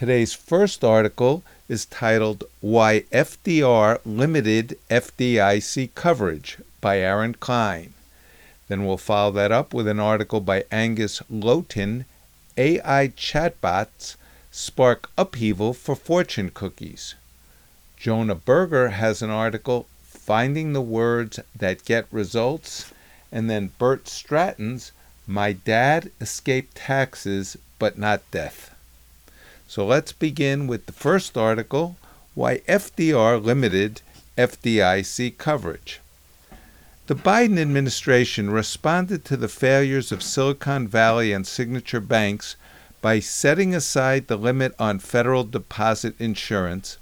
Today's first article is titled Why FDR Limited FDIC Coverage by Aaron Klein. Then we'll follow that up with an article by Angus Loten AI Chatbots Spark Upheaval for Fortune Cookies. Jonah Berger has an article Finding the Words That Get Results, and then Bert Stratton's My Dad Escaped Taxes But Not Death. So let's begin with the first article Why FDR Limited FDIC Coverage. The Biden administration responded to the failures of Silicon Valley and Signature banks by setting aside the limit on federal deposit insurance,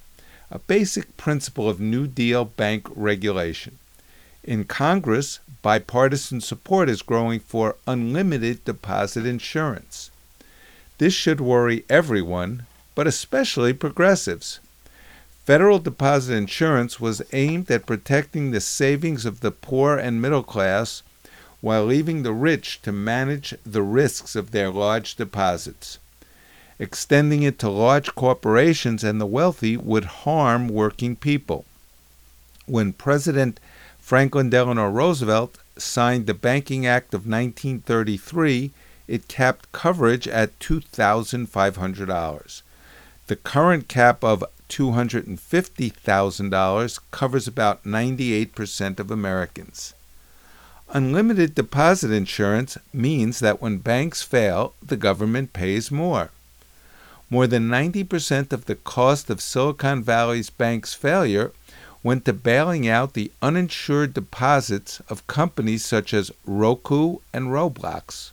a basic principle of New Deal bank regulation. In Congress, bipartisan support is growing for unlimited deposit insurance. This should worry everyone, but especially progressives. Federal deposit insurance was aimed at protecting the savings of the poor and middle class while leaving the rich to manage the risks of their large deposits. Extending it to large corporations and the wealthy would harm working people. When President Franklin Delano Roosevelt signed the Banking Act of 1933, it capped coverage at $2,500. The current cap of $250,000 covers about 98% of Americans. Unlimited deposit insurance means that when banks fail, the government pays more. More than 90% of the cost of Silicon Valley's bank's failure went to bailing out the uninsured deposits of companies such as Roku and Roblox.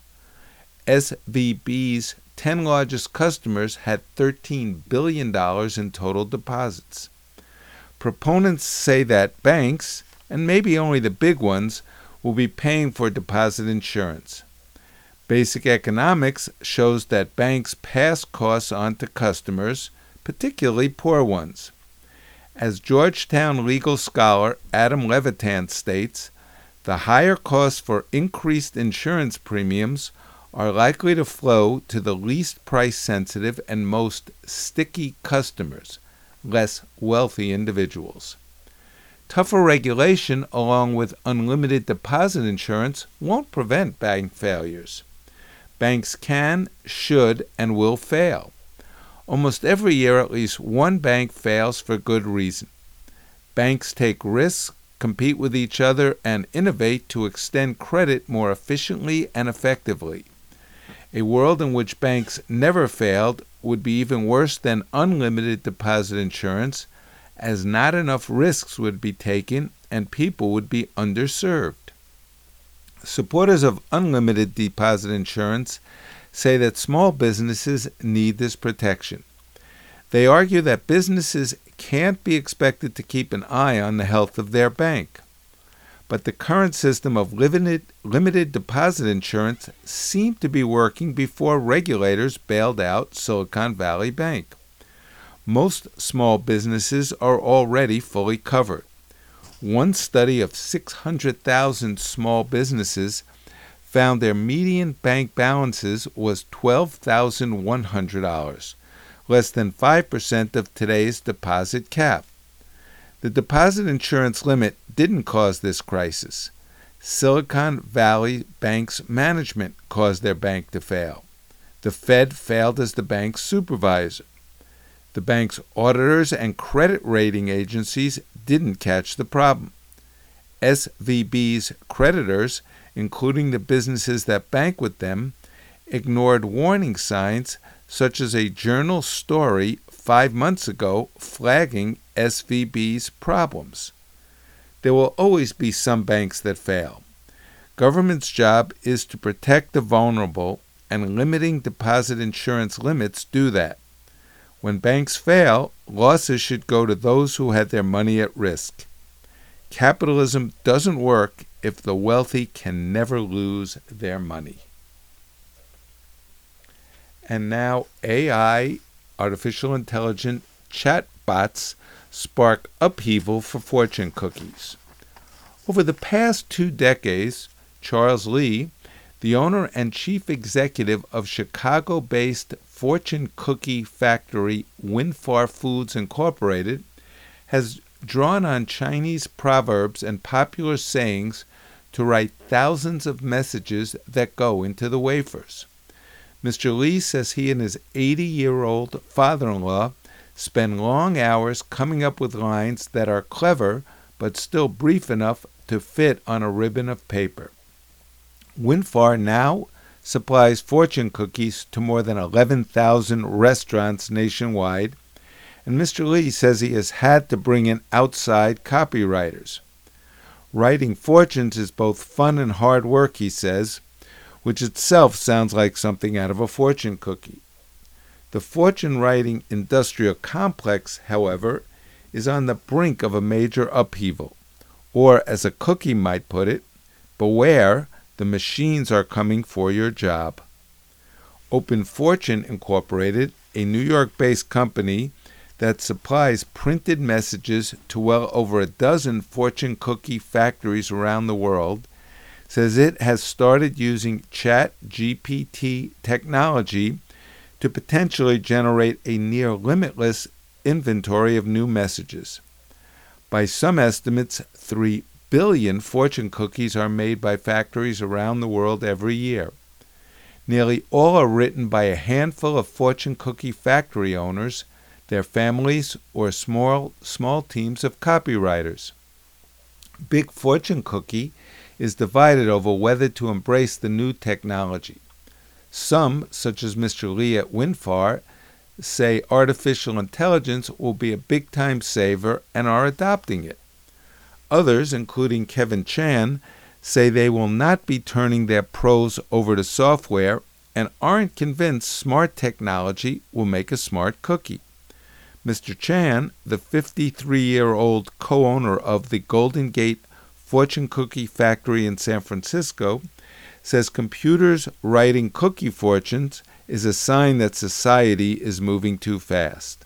SVB's 10 largest customers had $13 billion in total deposits. Proponents say that banks, and maybe only the big ones, will be paying for deposit insurance. Basic economics shows that banks pass costs on to customers, particularly poor ones. As Georgetown legal scholar Adam Levitin states, the higher costs for increased insurance premiums are likely to flow to the least price sensitive and most sticky customers, less wealthy individuals. Tougher regulation, along with unlimited deposit insurance, won't prevent bank failures. Banks can, should, and will fail. Almost every year, at least one bank fails for good reason. Banks take risks, compete with each other, and innovate to extend credit more efficiently and effectively. A world in which banks never failed would be even worse than unlimited deposit insurance, as not enough risks would be taken and people would be underserved. Supporters of unlimited deposit insurance say that small businesses need this protection. They argue that businesses can't be expected to keep an eye on the health of their bank but the current system of limited, deposit insurance seemed to be working before regulators bailed out Silicon Valley Bank. Most small businesses are already fully covered. One study of 600,000 small businesses found their median bank balances was $12,100, less than 5% of today's deposit cap. The deposit insurance limit didn't cause this crisis. Silicon Valley Bank's management caused their bank to fail. The Fed failed as the bank's supervisor. The bank's auditors and credit rating agencies didn't catch the problem. SVB's creditors, including the businesses that bank with them, ignored warning signs such as a journal story five months ago flagging SVB's problems. There will always be some banks that fail. Government's job is to protect the vulnerable, and limiting deposit insurance limits do that. When banks fail, losses should go to those who had their money at risk. Capitalism doesn't work if the wealthy can never lose their money. And now AI, artificial intelligent chatbots, spark upheaval for fortune cookies. Over the past two decades, Charles Lee, the owner and chief executive of Chicago based fortune cookie factory Winfar Foods Incorporated, has drawn on Chinese proverbs and popular sayings to write thousands of messages that go into the wafers. Mr. Lee says he and his 80 year old father in law spend long hours coming up with lines that are clever but still brief enough to fit on a ribbon of paper. Winfar now supplies fortune cookies to more than 11,000 restaurants nationwide, and Mr. Lee says he has had to bring in outside copywriters. Writing fortunes is both fun and hard work, he says, which itself sounds like something out of a fortune cookie. The fortune writing industrial complex, however, is on the brink of a major upheaval. Or, as a cookie might put it, beware, the machines are coming for your job. Open Fortune Incorporated, a New York based company that supplies printed messages to well over a dozen fortune cookie factories around the world, says it has started using Chat GPT technology to potentially generate a near limitless inventory of new messages. By some estimates, 3 billion fortune cookies are made by factories around the world every year. Nearly all are written by a handful of fortune cookie factory owners, their families, or small, small teams of copywriters. Big Fortune Cookie is divided over whether to embrace the new technology. Some, such as Mr. Lee at Winfar, say artificial intelligence will be a big time saver and are adopting it. Others, including Kevin Chan, say they will not be turning their prose over to software and aren't convinced smart technology will make a smart cookie. Mr. Chan, the 53 year old co owner of the Golden Gate Fortune Cookie Factory in San Francisco, says computers writing cookie fortunes is a sign that society is moving too fast.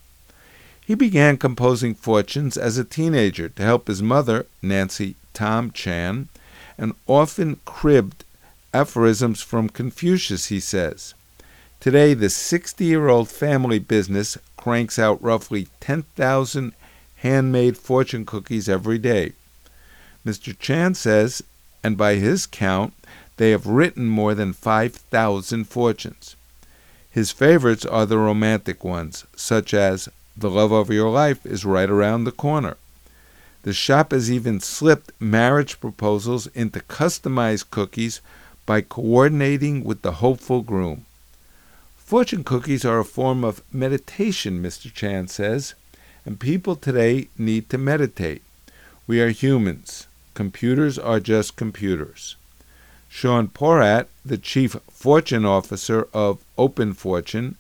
He began composing fortunes as a teenager to help his mother, Nancy Tom Chan, and often cribbed aphorisms from Confucius, he says. Today, the 60 year old family business cranks out roughly 10,000 handmade fortune cookies every day. Mr. Chan says, and by his count, they have written more than 5,000 fortunes. His favorites are the romantic ones, such as The Love of Your Life is Right Around the Corner. The shop has even slipped marriage proposals into customized cookies by coordinating with the hopeful groom. Fortune cookies are a form of meditation, Mr. Chan says, and people today need to meditate. We are humans. Computers are just computers. Sean Porat, the chief fortune officer of Open Fortune,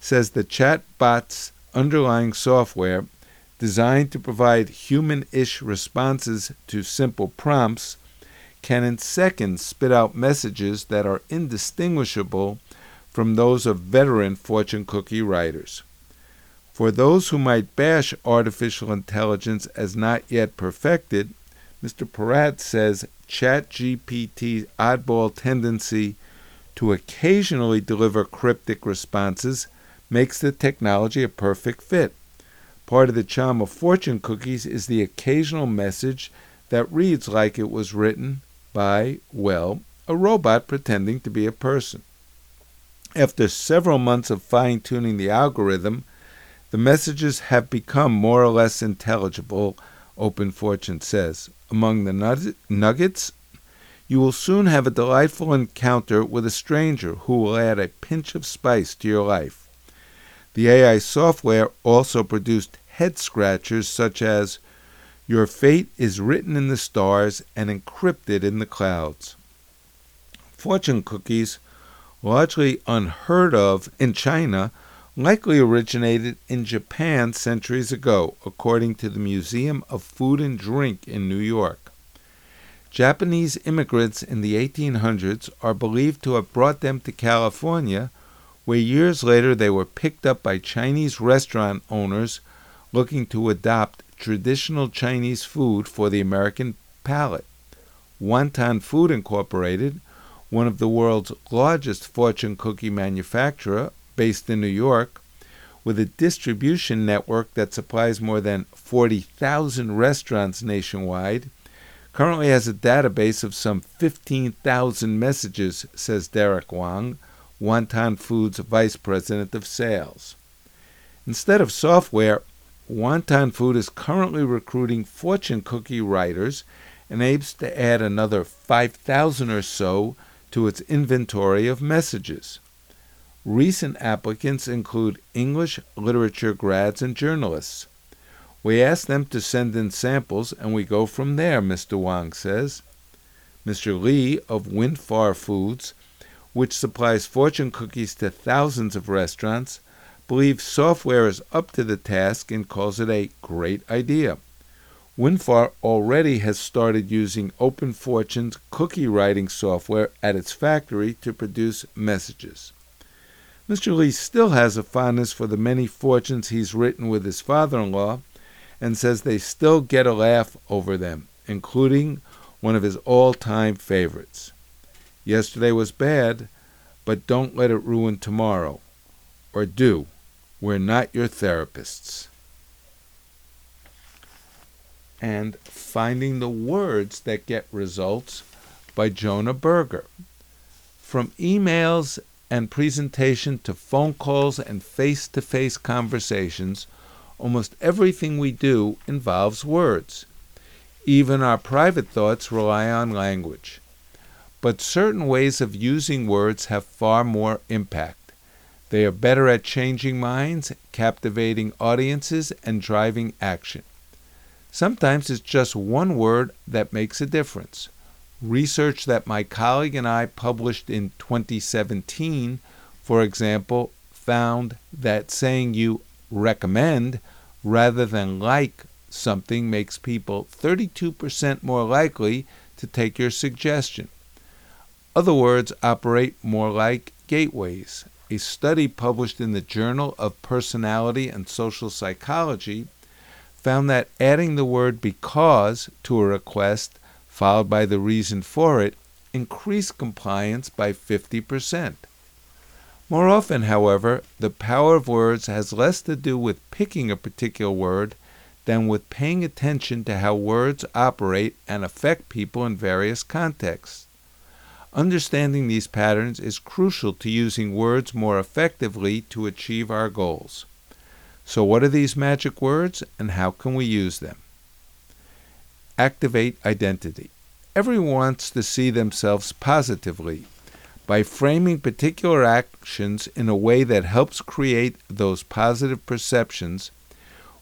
says the chatbot's underlying software, designed to provide human ish responses to simple prompts, can in seconds spit out messages that are indistinguishable from those of veteran fortune cookie writers. For those who might bash artificial intelligence as not yet perfected, Mr. Porat says ChatGPT's oddball tendency to occasionally deliver cryptic responses makes the technology a perfect fit. Part of the charm of fortune cookies is the occasional message that reads like it was written by, well, a robot pretending to be a person. After several months of fine tuning the algorithm, the messages have become more or less intelligible, Open Fortune says. Among the nuggets, you will soon have a delightful encounter with a stranger who will add a pinch of spice to your life. The AI software also produced head scratchers such as Your fate is written in the stars and encrypted in the clouds. Fortune cookies, largely unheard of in China, likely originated in Japan centuries ago, according to the Museum of Food and Drink in New York. Japanese immigrants in the 1800s are believed to have brought them to California, where years later they were picked up by Chinese restaurant owners looking to adopt traditional Chinese food for the American palate. Wonton Food Incorporated, one of the world's largest fortune cookie manufacturer, based in New York, with a distribution network that supplies more than 40,000 restaurants nationwide, currently has a database of some 15,000 messages, says Derek Wang, Wonton Foods Vice President of Sales. Instead of software, Wonton Food is currently recruiting fortune cookie writers and aims to add another 5,000 or so to its inventory of messages. Recent applicants include English literature grads and journalists. We ask them to send in samples and we go from there, Mr. Wang says. Mr. Lee of Windfar Foods, which supplies fortune cookies to thousands of restaurants, believes software is up to the task and calls it a great idea. Winfar already has started using Open Fortune's cookie writing software at its factory to produce messages. Mr. Lee still has a fondness for the many fortunes he's written with his father in law and says they still get a laugh over them, including one of his all time favorites. Yesterday was bad, but don't let it ruin tomorrow. Or do. We're not your therapists. And Finding the Words That Get Results by Jonah Berger. From emails and presentation to phone calls and face to face conversations, almost everything we do involves words. Even our private thoughts rely on language. But certain ways of using words have far more impact. They are better at changing minds, captivating audiences, and driving action. Sometimes it's just one word that makes a difference. Research that my colleague and I published in 2017, for example, found that saying you recommend rather than like something makes people 32% more likely to take your suggestion. Other words operate more like gateways. A study published in the Journal of Personality and Social Psychology found that adding the word because to a request followed by the reason for it, increase compliance by 50%. More often, however, the power of words has less to do with picking a particular word than with paying attention to how words operate and affect people in various contexts. Understanding these patterns is crucial to using words more effectively to achieve our goals. So, what are these magic words and how can we use them? Activate identity. Everyone wants to see themselves positively. By framing particular actions in a way that helps create those positive perceptions,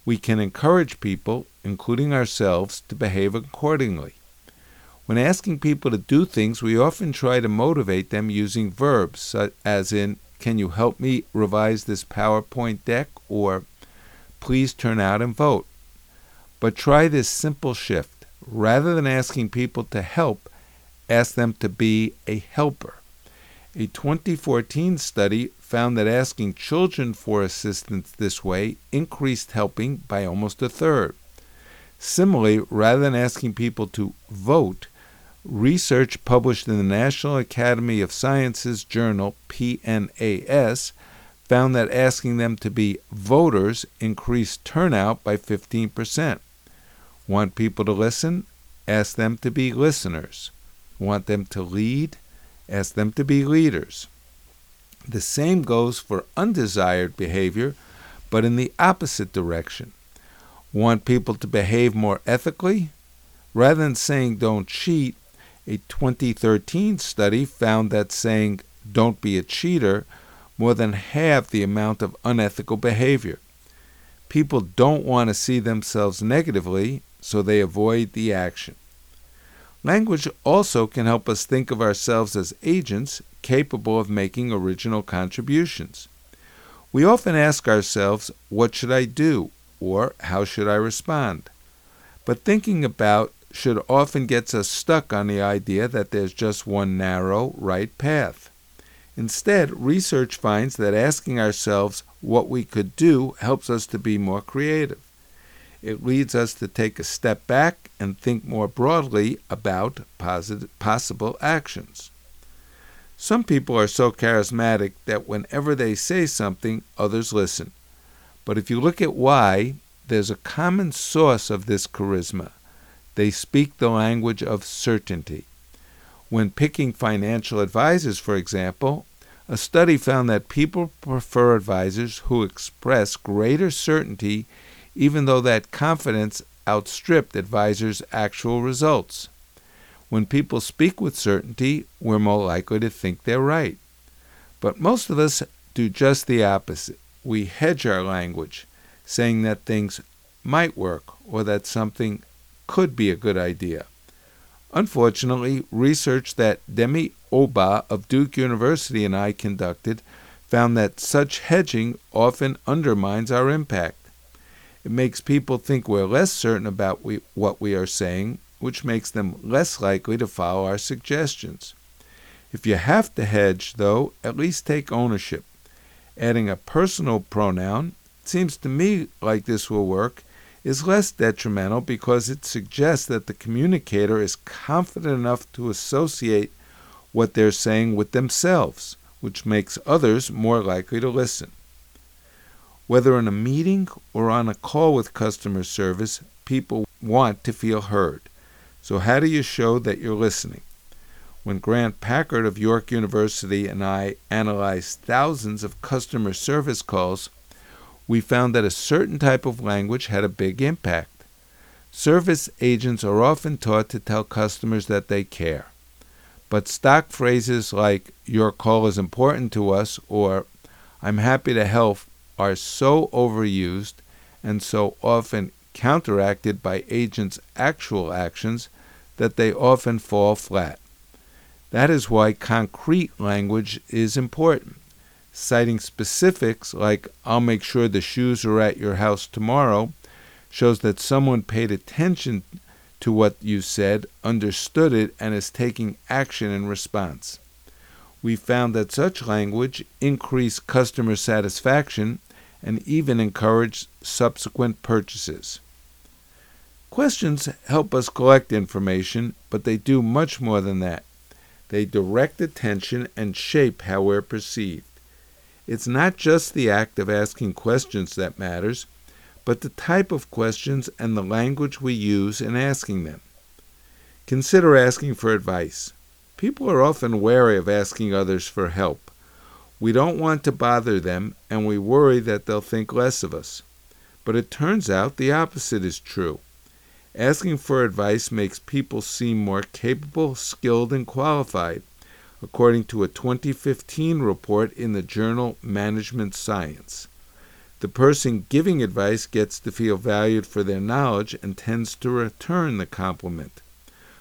we can encourage people, including ourselves, to behave accordingly. When asking people to do things, we often try to motivate them using verbs, such as in, Can you help me revise this PowerPoint deck? or Please turn out and vote. But try this simple shift rather than asking people to help, ask them to be a helper. A 2014 study found that asking children for assistance this way increased helping by almost a third. Similarly, rather than asking people to vote, research published in the National Academy of Sciences journal PNAS found that asking them to be voters increased turnout by 15%. Want people to listen? Ask them to be listeners. Want them to lead? Ask them to be leaders. The same goes for undesired behavior, but in the opposite direction. Want people to behave more ethically? Rather than saying don't cheat, a 2013 study found that saying don't be a cheater more than halved the amount of unethical behavior. People don't want to see themselves negatively, so they avoid the action. Language also can help us think of ourselves as agents capable of making original contributions. We often ask ourselves, What should I do? or How should I respond? But thinking about should often gets us stuck on the idea that there's just one narrow, right path. Instead, research finds that asking ourselves what we could do helps us to be more creative. It leads us to take a step back and think more broadly about possible actions. Some people are so charismatic that whenever they say something, others listen. But if you look at why, there's a common source of this charisma. They speak the language of certainty. When picking financial advisors, for example, a study found that people prefer advisors who express greater certainty even though that confidence outstripped advisors' actual results. When people speak with certainty, we're more likely to think they're right. But most of us do just the opposite. We hedge our language, saying that things might work or that something could be a good idea. Unfortunately, research that Demi Oba of Duke University and I conducted found that such hedging often undermines our impact. It makes people think we're less certain about we, what we are saying, which makes them less likely to follow our suggestions. If you have to hedge, though, at least take ownership. Adding a personal pronoun seems to me like this will work is less detrimental because it suggests that the communicator is confident enough to associate what they're saying with themselves, which makes others more likely to listen. Whether in a meeting or on a call with customer service, people want to feel heard. So, how do you show that you're listening? When Grant Packard of York University and I analyzed thousands of customer service calls, we found that a certain type of language had a big impact. Service agents are often taught to tell customers that they care. But stock phrases like, your call is important to us, or I'm happy to help, are so overused and so often counteracted by agents' actual actions that they often fall flat. That is why concrete language is important citing specifics like, I'll make sure the shoes are at your house tomorrow, shows that someone paid attention to what you said, understood it, and is taking action in response. We found that such language increased customer satisfaction and even encourage subsequent purchases. Questions help us collect information, but they do much more than that. They direct attention and shape how we're perceived. It's not just the act of asking questions that matters, but the type of questions and the language we use in asking them. Consider asking for advice. People are often wary of asking others for help. We don't want to bother them, and we worry that they'll think less of us. But it turns out the opposite is true. Asking for advice makes people seem more capable, skilled, and qualified according to a 2015 report in the journal Management Science. The person giving advice gets to feel valued for their knowledge and tends to return the compliment.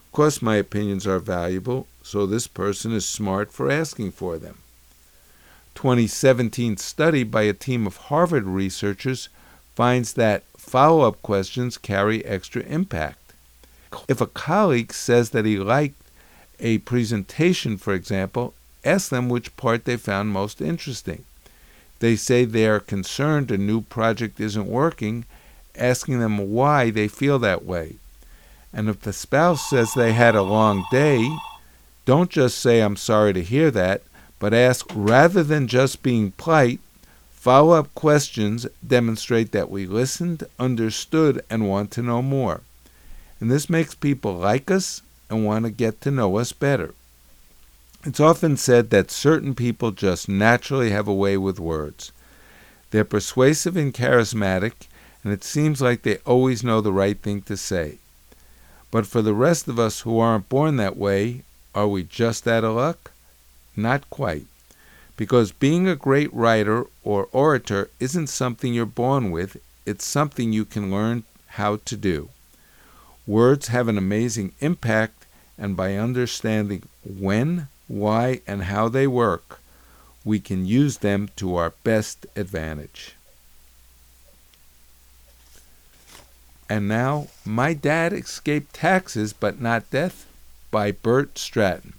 Of course, my opinions are valuable, so this person is smart for asking for them. 2017 study by a team of Harvard researchers finds that follow-up questions carry extra impact. If a colleague says that he liked a presentation, for example, ask them which part they found most interesting. They say they are concerned a new project isn't working, asking them why they feel that way. And if the spouse says they had a long day, don't just say, I'm sorry to hear that, but ask rather than just being polite, follow up questions demonstrate that we listened, understood, and want to know more. And this makes people like us and want to get to know us better. It's often said that certain people just naturally have a way with words. They're persuasive and charismatic, and it seems like they always know the right thing to say. But for the rest of us who aren't born that way, are we just out of luck? Not quite. Because being a great writer or orator isn't something you're born with, it's something you can learn how to do. Words have an amazing impact and by understanding when, why, and how they work, we can use them to our best advantage. And now, My Dad Escaped Taxes But Not Death by Bert Stratton.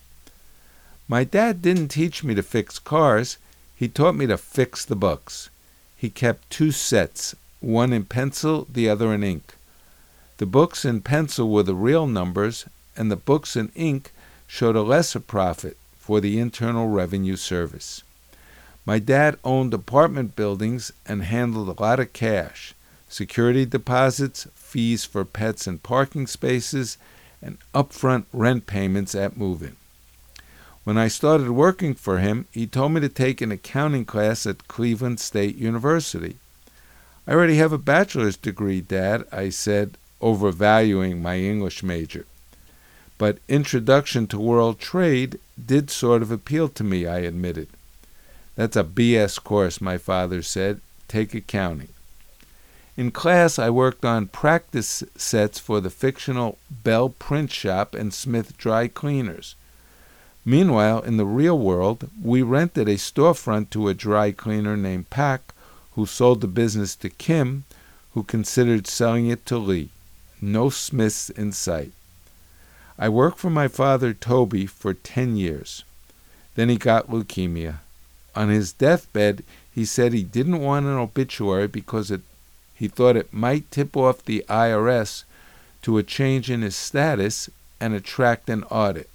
My dad didn't teach me to fix cars, he taught me to fix the books. He kept two sets, one in pencil, the other in ink. The books in pencil were the real numbers, and the books in ink showed a lesser profit for the Internal Revenue Service. My dad owned apartment buildings and handled a lot of cash security deposits, fees for pets and parking spaces, and upfront rent payments at move in. When I started working for him, he told me to take an accounting class at Cleveland State University. I already have a bachelor's degree, Dad, I said, overvaluing my English major. But Introduction to World Trade did sort of appeal to me, I admitted. That's a BS course, my father said. Take accounting. In class, I worked on practice sets for the fictional Bell Print Shop and Smith Dry Cleaners. Meanwhile, in the real world, we rented a storefront to a dry cleaner named Pack, who sold the business to Kim, who considered selling it to Lee. No Smiths in sight. I worked for my father, Toby, for ten years. Then he got leukemia. On his deathbed, he said he didn't want an obituary because it, he thought it might tip off the IRS to a change in his status and attract an audit.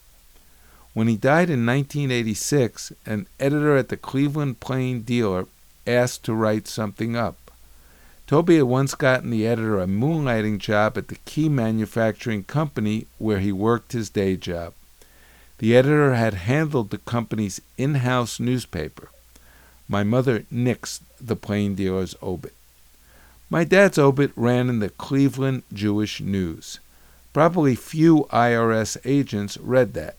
When he died in 1986, an editor at the Cleveland Plain Dealer asked to write something up. Toby had once gotten the editor a moonlighting job at the key manufacturing company where he worked his day job. The editor had handled the company's in house newspaper. My mother nixed the Plain Dealer's obit. My dad's obit ran in the Cleveland Jewish News. Probably few IRS agents read that.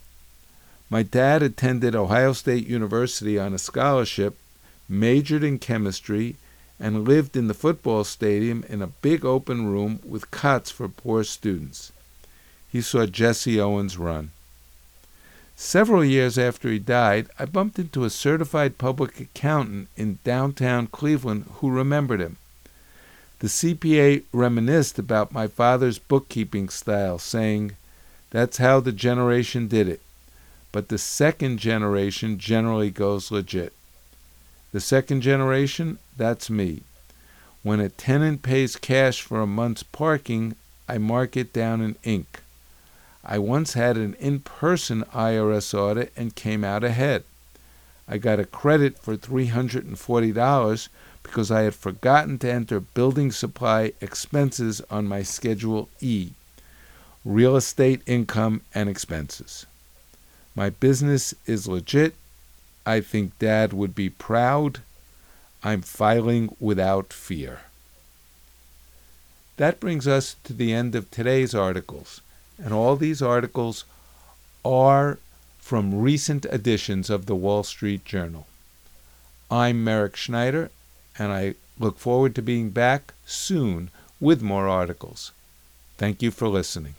My dad attended Ohio State University on a scholarship, majored in chemistry, and lived in the football stadium in a big open room with cots for poor students. He saw Jesse Owens run. Several years after he died, I bumped into a certified public accountant in downtown Cleveland who remembered him. The CPA reminisced about my father's bookkeeping style, saying, That's how the generation did it but the second generation generally goes legit. The second generation, that's me. When a tenant pays cash for a month's parking, I mark it down in ink. I once had an in person IRS audit and came out ahead. I got a credit for $340 because I had forgotten to enter building supply expenses on my Schedule E real estate income and expenses. My business is legit. I think Dad would be proud. I'm filing without fear. That brings us to the end of today's articles, and all these articles are from recent editions of the Wall Street Journal. I'm Merrick Schneider, and I look forward to being back soon with more articles. Thank you for listening.